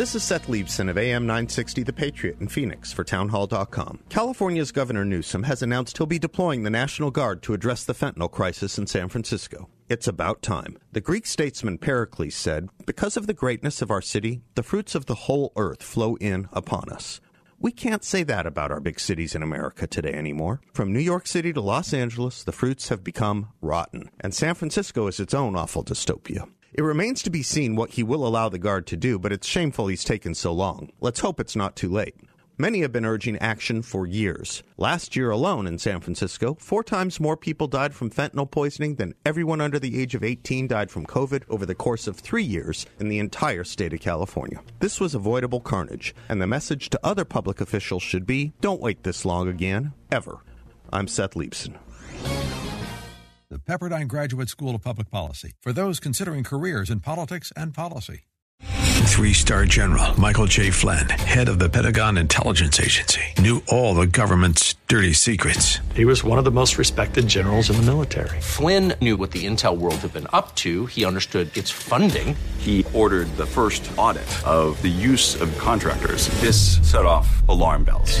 This is Seth Leibsohn of AM 960 The Patriot in Phoenix for Townhall.com. California's Governor Newsom has announced he'll be deploying the National Guard to address the fentanyl crisis in San Francisco. It's about time. The Greek statesman Pericles said, Because of the greatness of our city, the fruits of the whole earth flow in upon us. We can't say that about our big cities in America today anymore. From New York City to Los Angeles, the fruits have become rotten, and San Francisco is its own awful dystopia. It remains to be seen what he will allow the Guard to do, but it's shameful he's taken so long. Let's hope it's not too late. Many have been urging action for years. Last year alone in San Francisco, four times more people died from fentanyl poisoning than everyone under the age of 18 died from COVID over the course of three years in the entire state of California. This was avoidable carnage, and the message to other public officials should be don't wait this long again, ever. I'm Seth Leibsohn the Pepperdine Graduate School of Public Policy, for those considering careers in politics and policy. Three star general Michael J. Flynn, head of the Pentagon Intelligence Agency, knew all the government's dirty secrets. He was one of the most respected generals in the military. Flynn knew what the intel world had been up to, he understood its funding. He ordered the first audit of the use of contractors. This set off alarm bells.